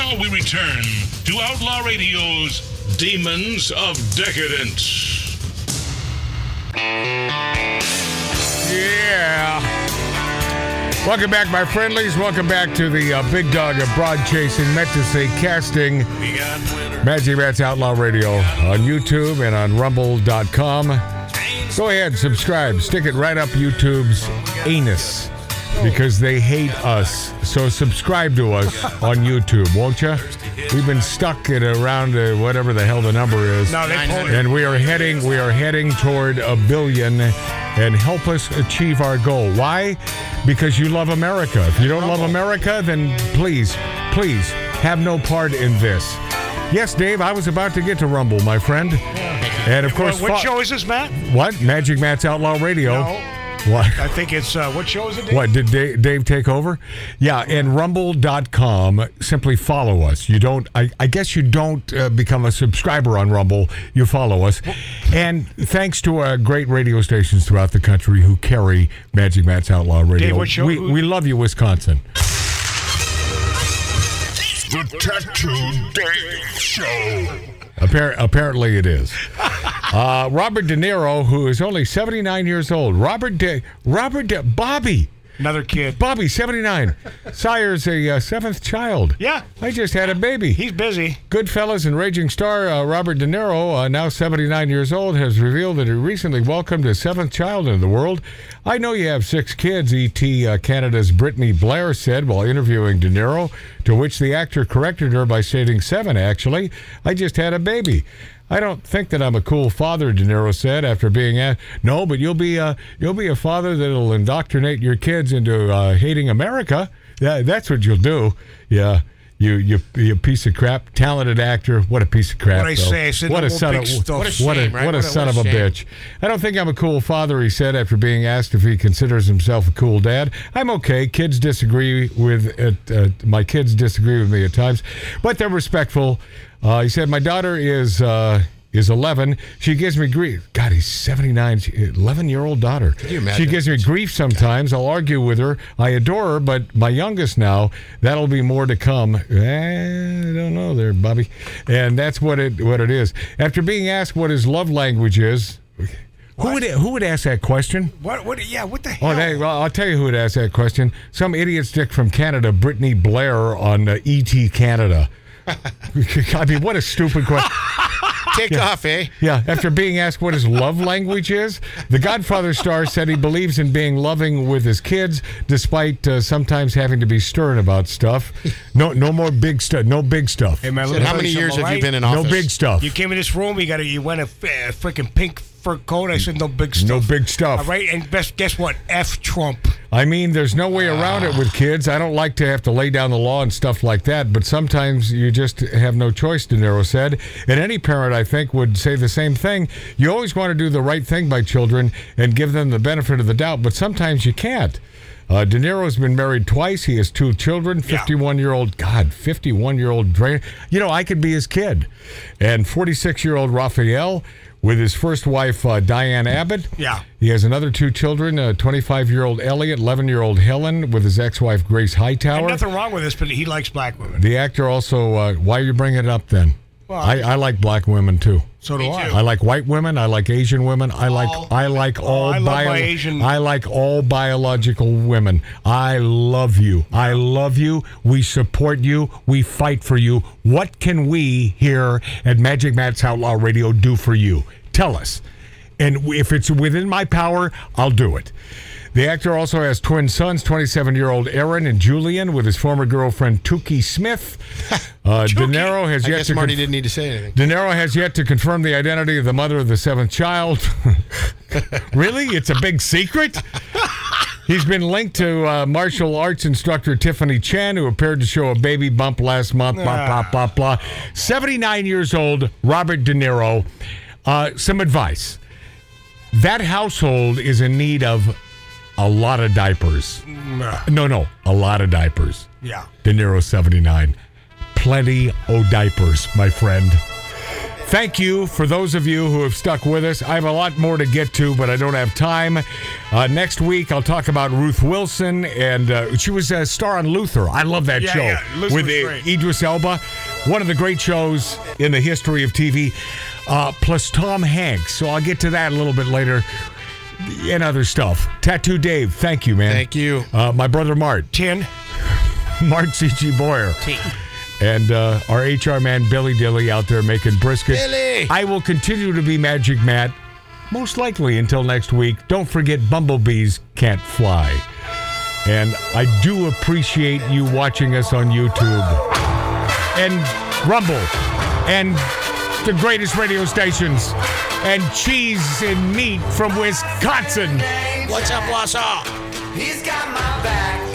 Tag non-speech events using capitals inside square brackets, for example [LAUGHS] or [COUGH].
Now we return to Outlaw Radio's Demons of Decadence. Yeah. Welcome back, my friendlies. Welcome back to the uh, big dog of broad chasing, meant to say casting. Magic Matt's Outlaw Radio on YouTube and on rumble.com. Go ahead, subscribe. Stick it right up YouTube's anus because they hate us. So subscribe to us on YouTube, won't you? We've been stuck at around uh, whatever the hell the number is. No, they pulled it. and we are heading we are heading toward a billion and help us achieve our goal. Why? Because you love America. If you don't love America, then please, please have no part in this. Yes, Dave, I was about to get to Rumble, my friend. And of course, What, what show is this, Matt? What? Magic Matt's Outlaw Radio. No. What? I think it's uh, what show is it? Dave? What did Dave, Dave take over? Yeah, and rumble.com simply follow us. You don't I, I guess you don't uh, become a subscriber on Rumble, you follow us. And thanks to uh, great radio stations throughout the country who carry Magic Matt's Outlaw Radio. Dave, what show- we we love you Wisconsin. The Tattoo Dave Show. Appar- apparently it is. [LAUGHS] Uh, Robert De Niro who is only 79 years old. Robert De Robert De Bobby Another kid. Bobby 79 sires a uh, seventh child. Yeah. I just had a baby. He's busy. Goodfellas and Raging Star uh, Robert De Niro, uh, now 79 years old, has revealed that he recently welcomed his seventh child into the world. I know you have six kids, E.T. Uh, Canada's Brittnee Blair said while interviewing De Niro, to which the actor corrected her by stating seven, actually. I just had a baby. I don't think that I'm a cool father, De Niro said after being asked. No, but you'll be a you'll be a father that'll indoctrinate your kids into uh, hating America. Yeah, that's what you'll do. Yeah. You, you, you piece of crap, talented actor. What a piece of crap! What I though. say, I said what no a son of stuff. what a, What a what a, right? what a What a- son what of a a shame. bitch. I don't think I'm a cool father. He said after being asked if he considers himself a cool dad. I'm okay. Kids disagree with it. Uh, my kids disagree with me at times, but they're respectful. Uh, he said my daughter is. Uh, is 11. She gives me grief. God, he's 79. 11 year old daughter. She gives me grief sometimes. I'll argue with her. I adore her, but my youngest now, that'll be more to come. Eh, I don't know there, Bobby. And that's what it what it is. After being asked what his love language is, who would who would ask that question? What? What? Yeah. What the hell? Oh, they, well, I'll tell you who would ask that question. Some idiot stick from Canada, Brittnee Blair on uh, ET Canada. [LAUGHS] I mean, what a stupid question. [LAUGHS] Take off, eh? Yeah, after being asked what his love language is, the Godfather star said he believes in being loving with his kids, despite uh, sometimes having to be stern about stuff. No, no more big stuff. No big stuff. Hey, man, let how many years something, have you been in right? No big stuff. You came in this room. You got a you went a, uh, freaking pink fur coat. I said no big stuff. No big stuff. All right, and best guess what? F Trump. I mean, there's no way around it with kids. I don't like to have to lay down the law and stuff like that, but sometimes you just have no choice, De Niro said. And any parent, I think, would say the same thing. You always want to do the right thing by children and give them the benefit of the doubt, but sometimes you can't. Uh, De Niro's been married twice. He has two children. Fifty-one-year-old, God, fifty-one-year-old. You know, I could be his kid. And forty-six-year-old Raphael with his first wife uh, Diahnne Abbott. Yeah. He has another two children: a 25-year-old Elliot, 11-year-old Helen, with his ex-wife Grace And Hightower. nothing wrong with this, but he likes black women. The actor also. Uh, why are you bringing it up then? Well, I, I like black women too. So do I. I like white women. I like Asian women. I like I like oh, all I love bio- my Asian- I like all biological women. I love you. I love you. We support you. We fight for you. What can we here at Magic Matt's Outlaw Radio do for you? Tell us. And if it's within my power, I'll do it. The actor also has twin sons, 27 year old Aaron and Julian, with his former girlfriend Toukie Smith. [LAUGHS] Uh, De Niro has I yet guess to Marty conf- didn't need to say anything. De Niro has yet to confirm the identity of the mother of the seventh child. [LAUGHS] really? It's a big secret? He's been linked to uh, martial arts instructor Tiffany Chen, who appeared to show a baby bump last month. Blah, blah, blah, blah. 79 years old, Robert De Niro. Uh, some advice. That household is in need of a lot of diapers. No, no, a lot of diapers. Yeah. De Niro 79. Plenty o diapers, my friend. thank you for those of you who have stuck with us. I have a lot more to get to, but I don't have time. Uh, next week, I'll talk about Ruth Wilson, and uh, she was a star on Luther. I love that Yeah, show yeah, with. Idris Elba. One of the great shows in the history of TV, uh, plus Tom Hanks. So I'll get to that a little bit later. And other stuff. Tattoo Dave, thank you, man. Thank you. Uh, my brother Mart. Tin. [LAUGHS] Mart C.G. Boyer. And uh, our HR man, Billy Dilly, out there making brisket. Billy! I will continue to be Magic Matt, most likely until next week. Don't forget, bumblebees can't fly. And I do appreciate you watching us on YouTube and Rumble and the greatest radio stations and cheese and meat from Wisconsin. What's up, Wausau? He's got my back.